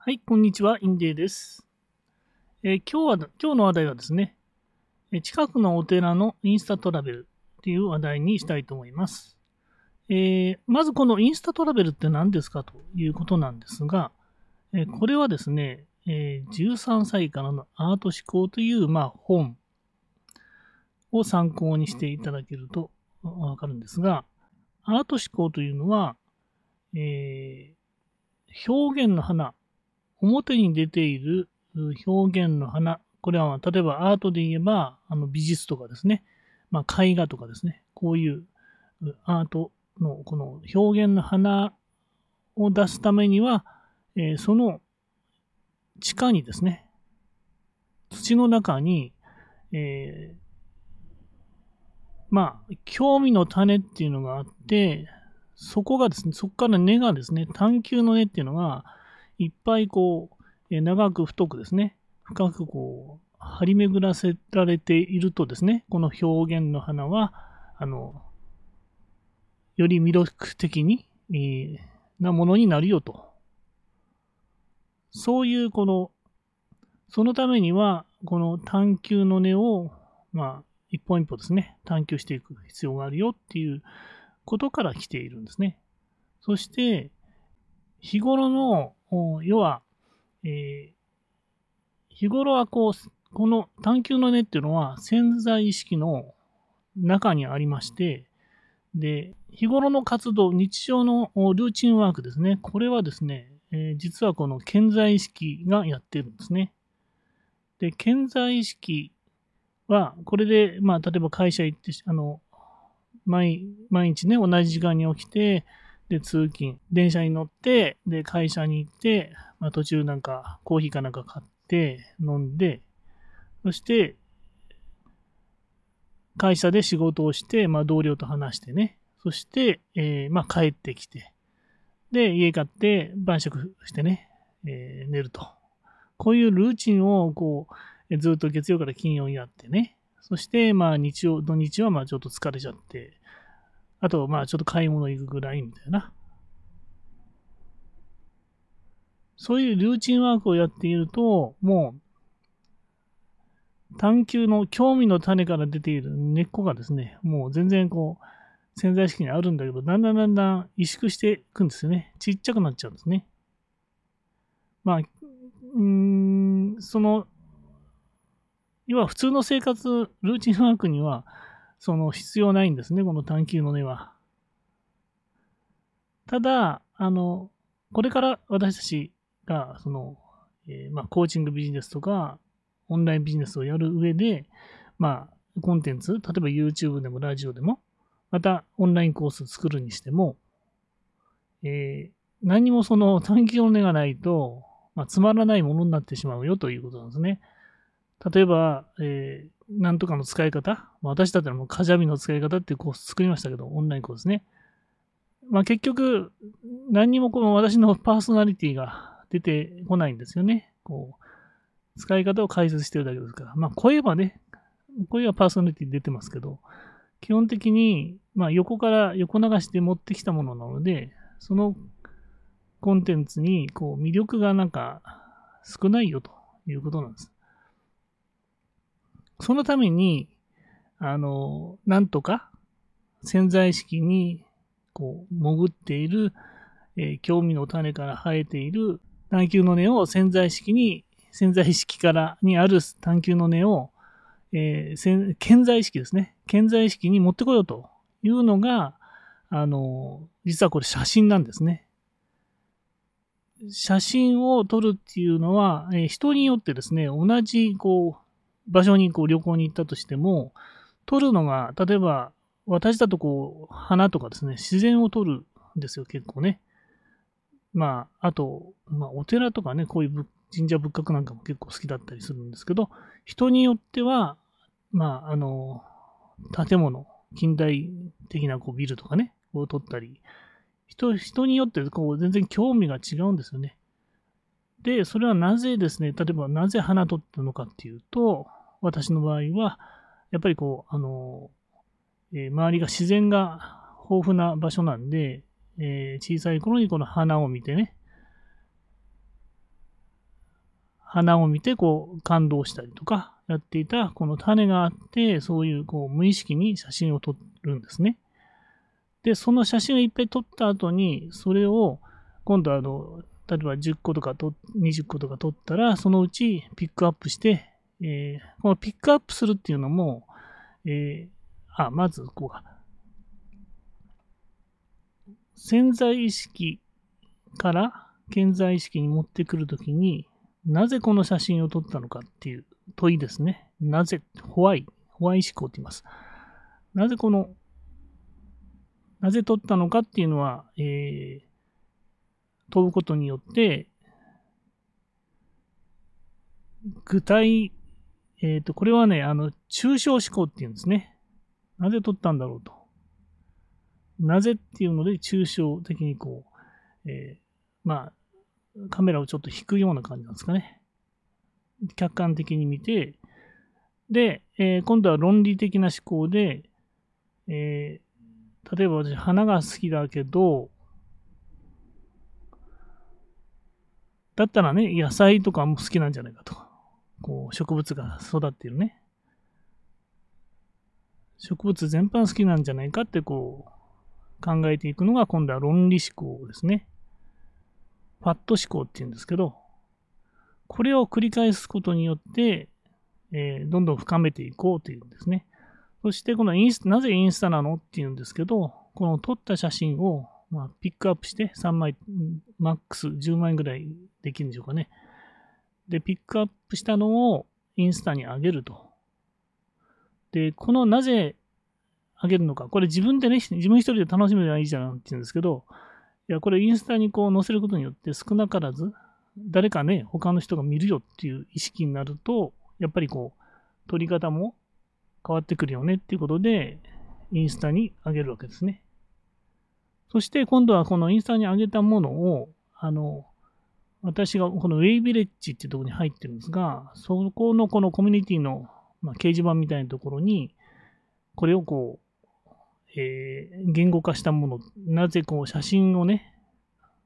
はい、こんにちは、インデーです。えー今日は、今日の話題はですね、近くのお寺のインスタトラベルっていう話題にしたいと思います。えーまずこのインスタトラベルって何ですかということなんですが、えーこれはですね、えー13歳からのアート思考という、まあ、本を参考にしていただけるとわかるんですが、アート思考というのは、え表現の花、表に出ている表現の花、これは例えばアートで言えばあの美術とかですね、まあ、絵画とかですね、こういううアートのこの表現の花を出すためには、えーその地下にですね、土の中に、えーまあ、興味の種っていうのがあって、そこがですね、そこから根がですね、探求の根っていうのが、いっぱいこう、長く太くですね、深くこう、張り巡らせられているとですね、この表現の花は、あの、より魅力的に、えーなものになるよと。そういうこの、そのためには、この探求の根を、まあ、一本一歩ですね、探求していく必要があるよっていうことから来ているんですね。そして、日頃の、要は、えー日頃はこう、この探求の根っていうのは潜在意識の中にありまして、で、日頃の活動、日常のルーチンワークですね。これはですね、えー実はこの潜在意識がやってるんですね。で、潜在意識は、これで、まあ、例えば会社行って、あの、毎毎日ね、同じ時間に起きて、で、通勤、電車に乗って、で、会社に行って、まあ、途中なんか、コーヒーかなんか買って、飲んで、そして、会社で仕事をして、まあ、同僚と話してね、そして、えーまあ、帰ってきて、で、家買って、晩酌してね、えー寝ると。こういうルーチンを、こう、ずっと月曜から金曜にやってね、そして、まあ、日曜、土日は、まあ、ちょっと疲れちゃって、あと、まあ、ちょっと買い物行くぐらいみたいな。そういうルーチンワークをやっていると、もう、探求の興味の種から出ている根っこがですね、もう全然こう、潜在意識にあるんだけど、だんだんだんだん萎縮していくんですよね。ちっちゃくなっちゃうんですね。まあ、うん、その、要は普通の生活、ルーチンワークには、その必要ないんですね、この探求の根は。ただ、あの、これから私たちが、その、えーまあ、コーチングビジネスとか、オンラインビジネスをやる上で、まあ、コンテンツ、例えば YouTube でもラジオでも、またオンラインコースを作るにしても、えー何もその探求の根がないと、まあ、つまらないものになってしまうよということなんですね。例えば、えーなんとかの使い方、まあ私だったらもうカジャビの使い方っていうコース作りましたけど、オンラインコースね。まあ結局、何にもこの私のパーソナリティが出てこないんですよね。こう、使い方を解説してるだけですから。まあ声はね、声はパーソナリティ出てますけど、基本的に、まあ横から横流して持ってきたものなので、そのコンテンツにこう魅力がなんか少ないよということなんです。そのために、あの、なんとか潜在意識にこう潜っている、えー興味の種から生えている探求の根を潜在意識に、潜在意識からにある探求の根を、えー潜在意識ですね。潜在意識に持ってこようというのが、あの、実はこれ写真なんですね。写真を撮るっていうのは、えー人によってですね、同じこう場所にこう旅行に行ったとしても、撮るのが、例えば私だとこう花とかですね、自然を撮るんですよ、結構ね。まあ、あと、まあ、お寺とかね、こういう神社仏閣なんかも結構好きだったりするんですけど、人によっては、まあ、あの、建物、近代的なこうビルとかね、を撮ったり、人人によってこう全然興味が違うんですよね。で、それはなぜですね、例えばなぜ花撮ったのかっていうと、私の場合は、やっぱりこう、あの、えー周りが自然が豊富な場所なんで、えー小さい頃にこの花を見てね、花を見てこう感動したりとかやっていたこの種があって、そういうこう無意識に写真を撮るんですね。で、その写真をいっぱい撮った後に、それを今度あの、例えば10個とかと20個とか撮ったら、そのうちピックアップして、えー、このピックアップするっていうのも、えー、あ、まずこうか。潜在意識から健在意識に持ってくるときに、なぜこの写真を撮ったのかっていう問いですね。なぜ、ホワイ、ホワイ思考って言います。なぜこの、なぜ撮ったのかっていうのは、えー、問うことによって、具体、えっ、ー、と、これはね、あの、抽象思考って言うんですね。なぜ撮ったんだろうと。なぜっていうので、抽象的にこう、えー、まあ、カメラをちょっと引くような感じなんですかね。客観的に見て、で、えー、今度は論理的な思考で、えー、例えば私、花が好きだけど、だったらね、野菜とかも好きなんじゃないかと。こう、植物が育ってるね。植物全般好きなんじゃないかって、こう、考えていくのが今度は論理思考ですね。パット思考って言うんですけど、これを繰り返すことによって、えー、どんどん深めていこうというんですね。そしてこのインスタ、なぜインスタなのっていうんですけど、この撮った写真を、まあ、ピックアップして3枚、マックス10枚ぐらいできるんでしょうかね。で、ピックアップしたのをインスタに上げると。で、このなぜ上げるのか。これ自分でね、自分一人で楽しめばいいじゃんって言うんですけど、いや、これインスタにこう載せることによって少なからず、誰かね、他の人が見るよっていう意識になると、やっぱりこう、撮り方も変わってくるよねっていうことで、インスタに上げるわけですね。そして今度はこのインスタに上げたものを、あの、私がこのウェイビレッジっていうところに入ってるんですが、そこのこのコミュニティの、まあ、掲示板みたいなところに、これをこう、えー、言語化したもの、なぜこう写真をね、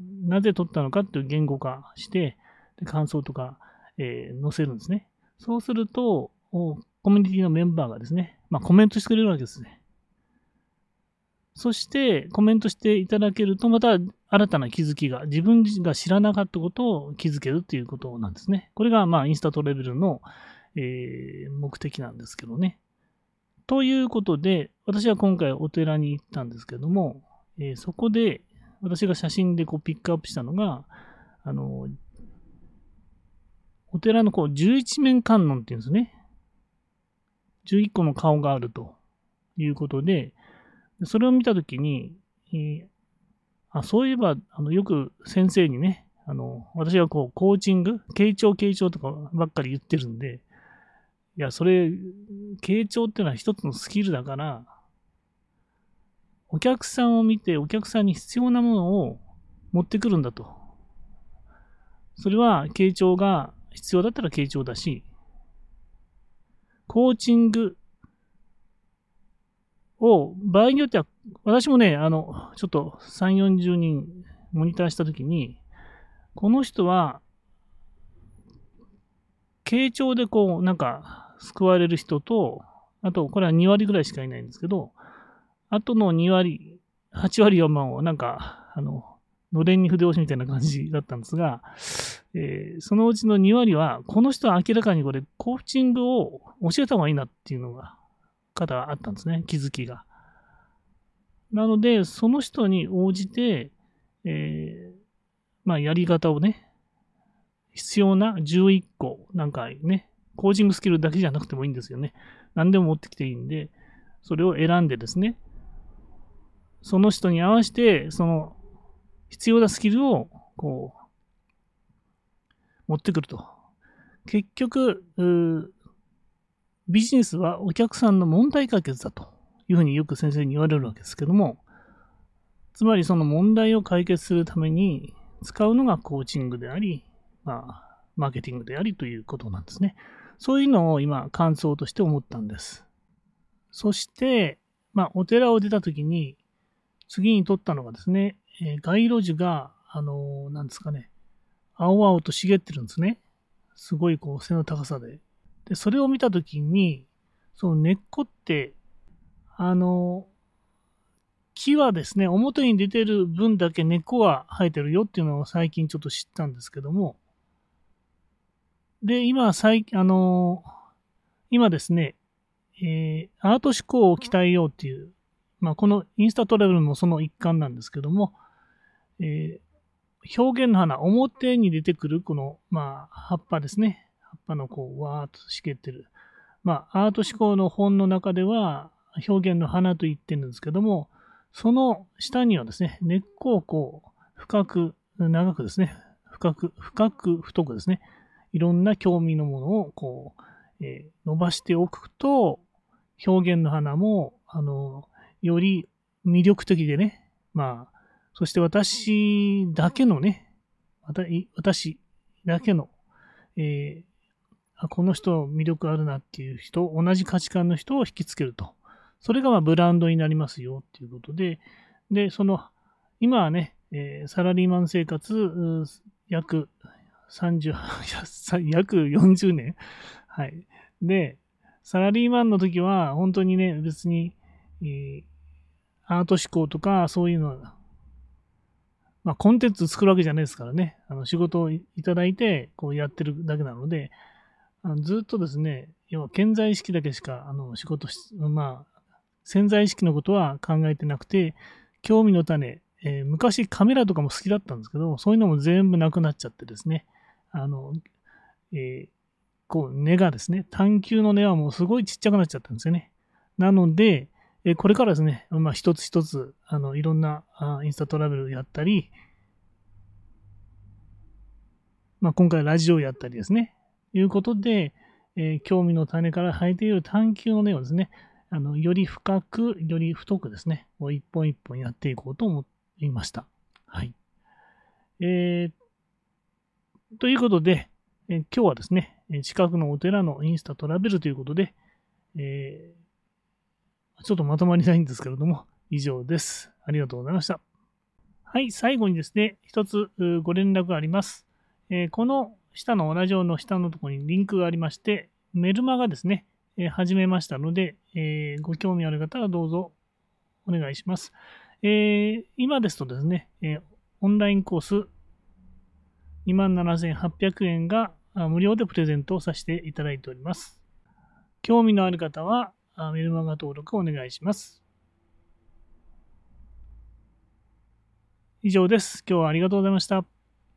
なぜ撮ったのかっていう言語化して、で感想とか、えー、載せるんですね。そうすると、コミュニティのメンバーがですね、まあ、コメントしてくれるわけですね。そして、コメントしていただけると、また新たな気づきが、自分が知らなかったことを気づけるっていうことなんですね。これが、まあ、インスタトレベルの、えー、目的なんですけどね。ということで、私は今回お寺に行ったんですけども、えー、そこで私が写真でこうピックアップしたのが、あの、お寺のこう十一面観音っていうんですね。11個の顔があるということで、それを見たときに、えー、あ、そういえば、あの、よく先生にね、あの、私はこう、コーチング、傾聴傾聴とかばっかり言ってるんで、いや、それ、傾聴っていうのは一つのスキルだから、お客さんを見て、お客さんに必要なものを持ってくるんだと。それは、傾聴が必要だったら傾聴だし、コーチングを、場合によっては、私もね、あの、ちょっと3、40人モニターしたときに、この人は、傾聴でこう、なんか、救われる人と、あと、これは2割ぐらいしかいないんですけど、あとの2割、8割4万をなんか、あの、のれんに筆押しみたいな感じだったんですが、えー、そのうちの2割は、この人は明らかにこれ、コーチングを教えた方がいいなっていうのが、方があったんですね、気づきが。なので、その人に応じて、えー、まあ、やり方をね、必要な11個、なんかね、コーチングスキルだけじゃなくてもいいんですよね。何でも持ってきていいんで、それを選んでですね、その人に合わせて、その必要なスキルを、こう、持ってくると。結局、ビジネスはお客さんの問題解決だというふうによく先生に言われるわけですけども、つまりその問題を解決するために使うのがコーチングであり、まあ、マーケティングでありということなんですね。そういうのを今、感想として思ったんです。そして、まあ、お寺を出たときに、次に撮ったのがですね、えー、街路樹が、あのー、なんですかね、青々と茂ってるんですね。すごいこう背の高さで。で、それを見たときに、その根っこって、あの、木はですね、表に出てる分だけ根っこが生えてるよっていうのを最近ちょっと知ったんですけども、で、今、最、あの今ですね、えー、アート思考を鍛えようっていう、まあ、このインスタトラベルもその一環なんですけども、えー、表現の花、表に出てくるこの、まあ、葉っぱですね。葉っぱのこう、わーっと茂ってる。まあ、アート思考の本の中では、表現の花と言ってるんですけども、その下にはですね、根っこをこう、深く、長くですね、深く、深く、太くですね、いろんな興味のものをこう、えー、伸ばしておくと、表現の花も、あの、より魅力的でね、まあ、そして私だけのね、私だけの、えー、この人魅力あるなっていう人、同じ価値観の人を引きつけると。それがまブランドになりますよっていうことで、で、その、今はね、え、サラリーマン生活、約30、約40 年。はい。で、サラリーマンの時は、本当にね、別に、えー、アート思考とか、そういうのは、まあ、コンテンツ作るわけじゃないですからね。あの、仕事をいただいて、こうやってるだけなので、あのずっとですね、要は健在意識だけしか、あの、仕事し、まあ、潜在意識のことは考えてなくて、興味の種、えー、昔カメラとかも好きだったんですけど、そういうのも全部なくなっちゃってですね、あの、えー、こう根がですね、探求の根はもうすごいちっちゃくなっちゃったんですよね。なので、え、これからですね、まあ一つ一つ、あの、いろんなあインスタトラベルやったり、まあ今回ラジオやったりですね、いうことで、えー、興味の種から生えている探求の根をですね、あの、より深く、より太くですね、もう一本一本やっていこうと思いました。はい。えー、ということで、えー、今日はですね、近くのお寺のインスタトラベルということで、えー、ちょっとまとまりないんですけれども、以上です。ありがとうございました。はい、最後にですね、一つご連絡があります。えー、この下のラジオの下のところにリンクがありまして、メルマガですね、えー、始めましたので、えー、ご興味ある方はどうぞお願いします。えー、今ですとですね、えオンラインコース27,800円が無料でプレゼントをさせていただいております。興味のある方はメルマガ登録お願いします。以上です。今日はありがとうございました。